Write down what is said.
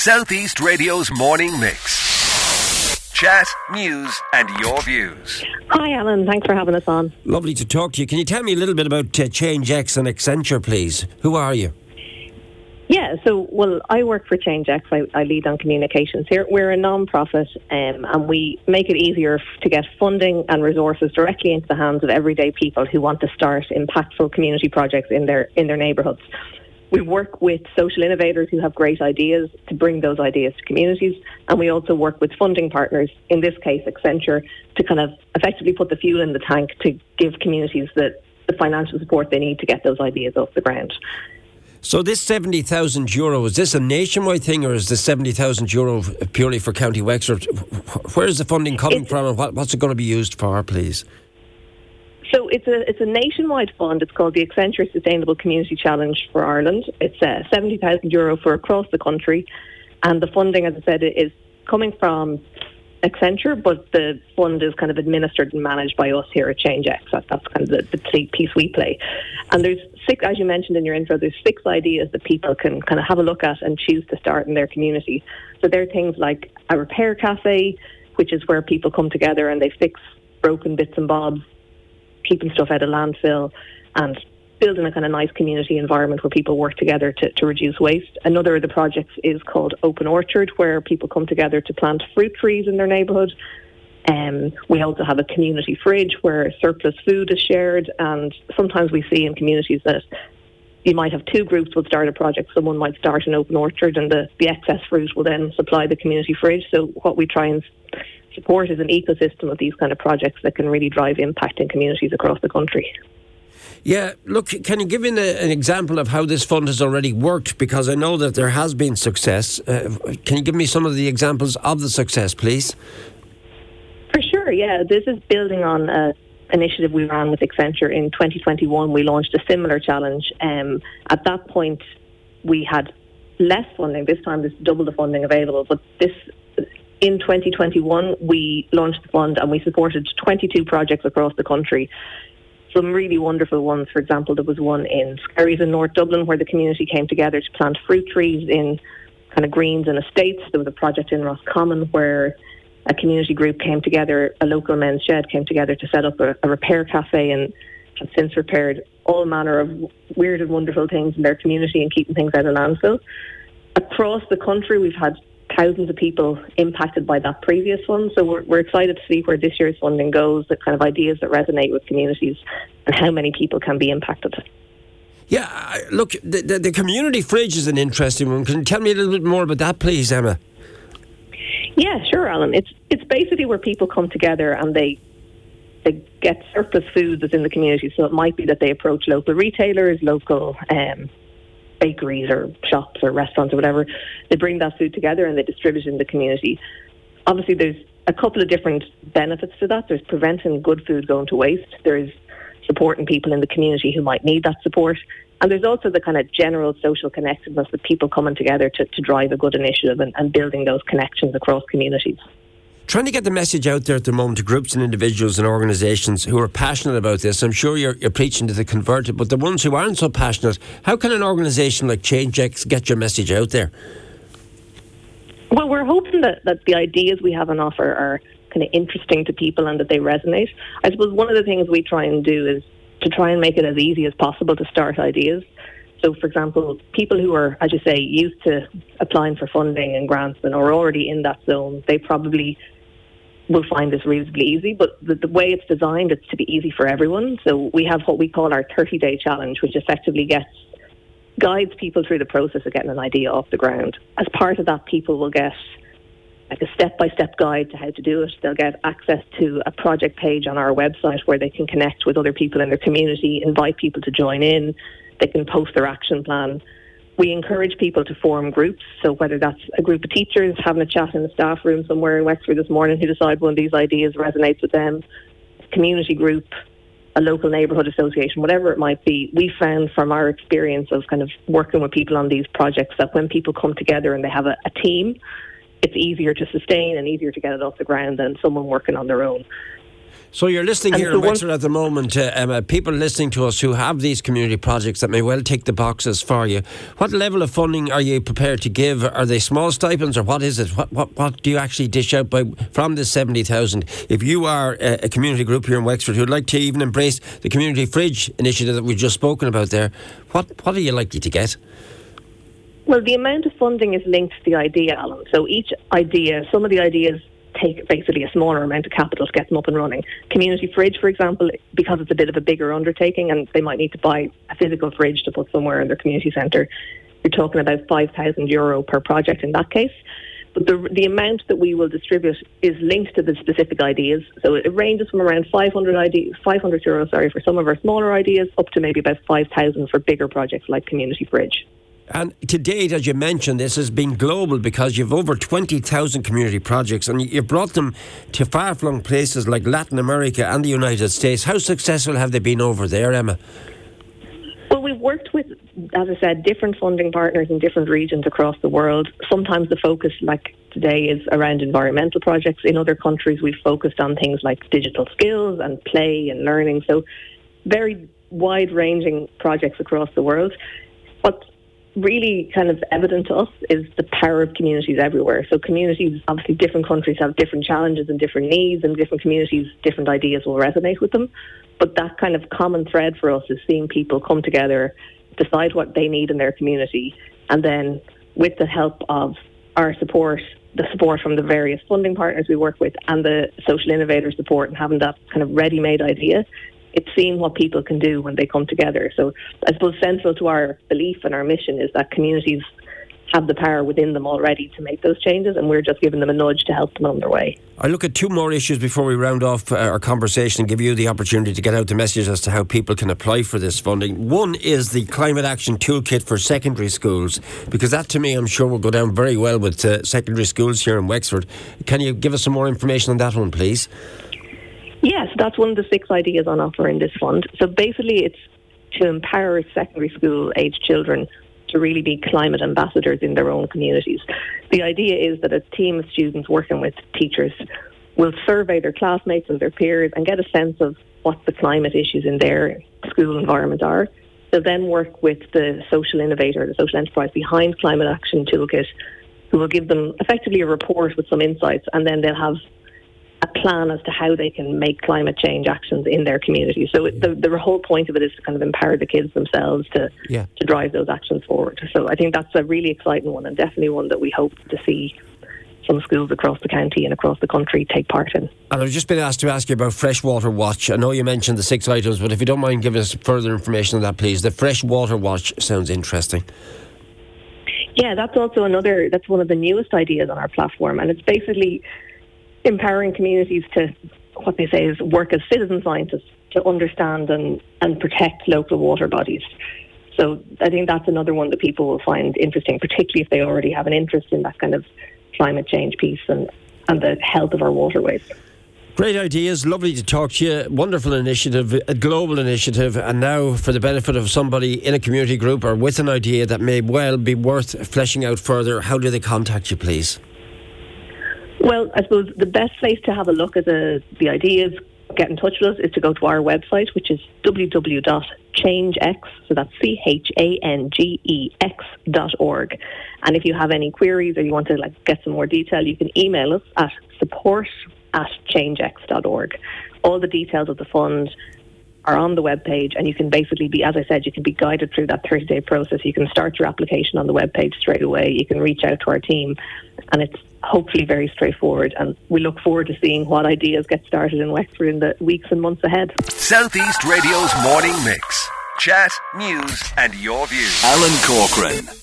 Southeast Radio's morning mix. Chat, news, and your views. Hi, Alan. Thanks for having us on. Lovely to talk to you. Can you tell me a little bit about uh, ChangeX and Accenture, please? Who are you? Yeah, so, well, I work for ChangeX. I, I lead on communications here. We're a non-profit um, and we make it easier to get funding and resources directly into the hands of everyday people who want to start impactful community projects in their, in their neighbourhoods. We work with social innovators who have great ideas to bring those ideas to communities, and we also work with funding partners, in this case Accenture, to kind of effectively put the fuel in the tank to give communities the, the financial support they need to get those ideas off the ground. So this 70,000 euro, is this a nationwide thing or is this seventy thousand euro purely for County Wexford? Where is the funding coming it's, from and what, what's it going to be used for, please? So it's a it's a nationwide fund. It's called the Accenture Sustainable Community Challenge for Ireland. It's uh, seventy thousand euro for across the country, and the funding, as I said, is coming from Accenture, but the fund is kind of administered and managed by us here at ChangeX. That, that's kind of the, the piece we play. And there's six, as you mentioned in your intro, there's six ideas that people can kind of have a look at and choose to start in their community. So there are things like a repair cafe, which is where people come together and they fix broken bits and bobs keeping stuff out of landfill and building a kind of nice community environment where people work together to, to reduce waste. Another of the projects is called Open Orchard, where people come together to plant fruit trees in their neighbourhood. Um, we also have a community fridge where surplus food is shared, and sometimes we see in communities that you might have two groups will start a project. Someone might start an open orchard, and the, the excess fruit will then supply the community fridge. So what we try and support is an ecosystem of these kind of projects that can really drive impact in communities across the country. Yeah, look, can you give me an example of how this fund has already worked? Because I know that there has been success. Uh, can you give me some of the examples of the success, please? For sure, yeah. This is building on an initiative we ran with Accenture in 2021. We launched a similar challenge. Um, at that point, we had less funding. This time, there's double the funding available. But this in 2021, we launched the fund and we supported 22 projects across the country. Some really wonderful ones. For example, there was one in Skerries in North Dublin where the community came together to plant fruit trees in kind of greens and estates. There was a project in Roscommon where a community group came together, a local men's shed came together to set up a, a repair cafe and have since repaired all manner of weird and wonderful things in their community and keeping things out of landfill. Across the country, we've had thousands of people impacted by that previous one. So we're, we're excited to see where this year's funding goes, the kind of ideas that resonate with communities, and how many people can be impacted. Yeah, look, the, the, the community fridge is an interesting one. Can you tell me a little bit more about that, please, Emma? Yeah, sure, Alan. It's it's basically where people come together and they they get surplus food that's in the community. So it might be that they approach local retailers, local um, bakeries or shops or restaurants or whatever, they bring that food together and they distribute it in the community. Obviously, there's a couple of different benefits to that. There's preventing good food going to waste. There's supporting people in the community who might need that support. And there's also the kind of general social connectedness with people coming together to, to drive a good initiative and, and building those connections across communities trying to get the message out there at the moment to groups and individuals and organisations who are passionate about this. I'm sure you're, you're preaching to the converted, but the ones who aren't so passionate, how can an organisation like ChangeX get your message out there? Well, we're hoping that, that the ideas we have on offer are kind of interesting to people and that they resonate. I suppose one of the things we try and do is to try and make it as easy as possible to start ideas. So, for example, people who are, as you say, used to applying for funding and grants and are already in that zone, they probably will find this reasonably easy, but the, the, way it's designed, it's to be easy for everyone. So we have what we call our 30 day challenge, which effectively gets guides people through the process of getting an idea off the ground. As part of that, people will get like a step by step guide to how to do it. They'll get access to a project page on our website where they can connect with other people in their community, invite people to join in. They can post their action plan we encourage people to form groups. So whether that's a group of teachers having a chat in the staff room somewhere in Wexford this morning who decide one of these ideas resonates with them, community group, a local neighbourhood association, whatever it might be, we found from our experience of kind of working with people on these projects that when people come together and they have a, a team, it's easier to sustain and easier to get it off the ground than someone working on their own. So you're listening And here in Wexford at the moment, uh, Emma, people listening to us who have these community projects that may well tick the boxes for you. What level of funding are you prepared to give? Are they small stipends or what is it? What what, what do you actually dish out by from this 70,000? If you are a, a community group here in Wexford who'd like to even embrace the community fridge initiative that we've just spoken about there, what, what are you likely to get? Well, the amount of funding is linked to the idea, Alan. So each idea, some of the ideas take basically a smaller amount of capital to get them up and running. Community fridge, for example, because it's a bit of a bigger undertaking and they might need to buy a physical fridge to put somewhere in their community centre, you're talking about 5,000 euro per project in that case. But the, the amount that we will distribute is linked to the specific ideas. So it ranges from around 500 ideas, 500 euro, sorry, for some of our smaller ideas, up to maybe about 5,000 for bigger projects like community fridge. And to date, as you mentioned, this has been global because you've over 20,000 community projects and you've brought them to far flung places like Latin America and the United States. How successful have they been over there, Emma? Well, we've worked with, as I said, different funding partners in different regions across the world. Sometimes the focus, like today, is around environmental projects. In other countries, we've focused on things like digital skills and play and learning. So, very wide ranging projects across the world. What's really kind of evident to us is the power of communities everywhere. So, communities, obviously, different countries have different challenges and different needs, and different communities, different ideas will resonate with them. But that kind of common thread for us is seeing people come together, decide what they need in their community, and then with the help of our support, the support from the various funding partners we work with, and the social innovator support, and having that kind of ready made idea, it's seeing what people can do when they come together. So I suppose central to our belief and our mission is that communities have the power within them already to make those changes, and we're just giving them a nudge to help them on their way. I look at two more issues before we round off uh, our conversation and give you the opportunity to get out the message as to how people can apply for this funding. One is the Climate Action Toolkit for secondary schools, because that to me I'm sure will go down very well with uh, secondary schools here in Wexford. Can you give us some more information on that one, please? Yes, that's one of the six ideas on offer in this fund. So basically, it's to empower secondary school age children to really be climate ambassadors in their own communities. The idea is that a team of students working with teachers will survey their classmates and their peers and get a sense of what the climate issues in their school environment are. They'll then work with the social innovator, the social enterprise behind Climate Action Toolkit, who will give them effectively a report with some insights, and then they'll have a plan as to how they can make climate change actions in their community. So it, the, the whole point of it is to kind of empower the kids themselves to Yeah. to drive those actions forward. So I think that's a really exciting one, and definitely one that we hope to see some schools across the county and across the country take part in. And I've just been asked to ask you about Freshwater Watch. I know you mentioned the six items, but if you don't mind giving us further information on that, please. The Freshwater Watch sounds interesting. Yeah, that's also another, that's one of the newest ideas on our platform. And it's basically empowering communities to, what they say is work as citizen scientists to understand and, and protect local water bodies. So I think that's another one that people will find interesting, particularly if they already have an interest in that kind of climate change piece and, and the health of our waterways. Great ideas. Lovely to talk to you. Wonderful initiative, a global initiative. And now, for the benefit of somebody in a community group or with an idea that may well be worth fleshing out further, how do they contact you, please? Well, I suppose the best place to have a look at the, the ideas, get in touch with us, is to go to our website, which is www.changex, so that's C H A N G E X dot org. And if you have any queries or you want to like get some more detail, you can email us at support at changex.org. All the details of the fund are on the web page, and you can basically be, as I said, you can be guided through that 30 day process. You can start your application on the web page straight away. You can reach out to our team, and it's hopefully very straightforward. And we look forward to seeing what ideas get started in Wexford in the weeks and months ahead. Southeast Radio's morning mix. Chat, news, and your views. Alan Corcoran.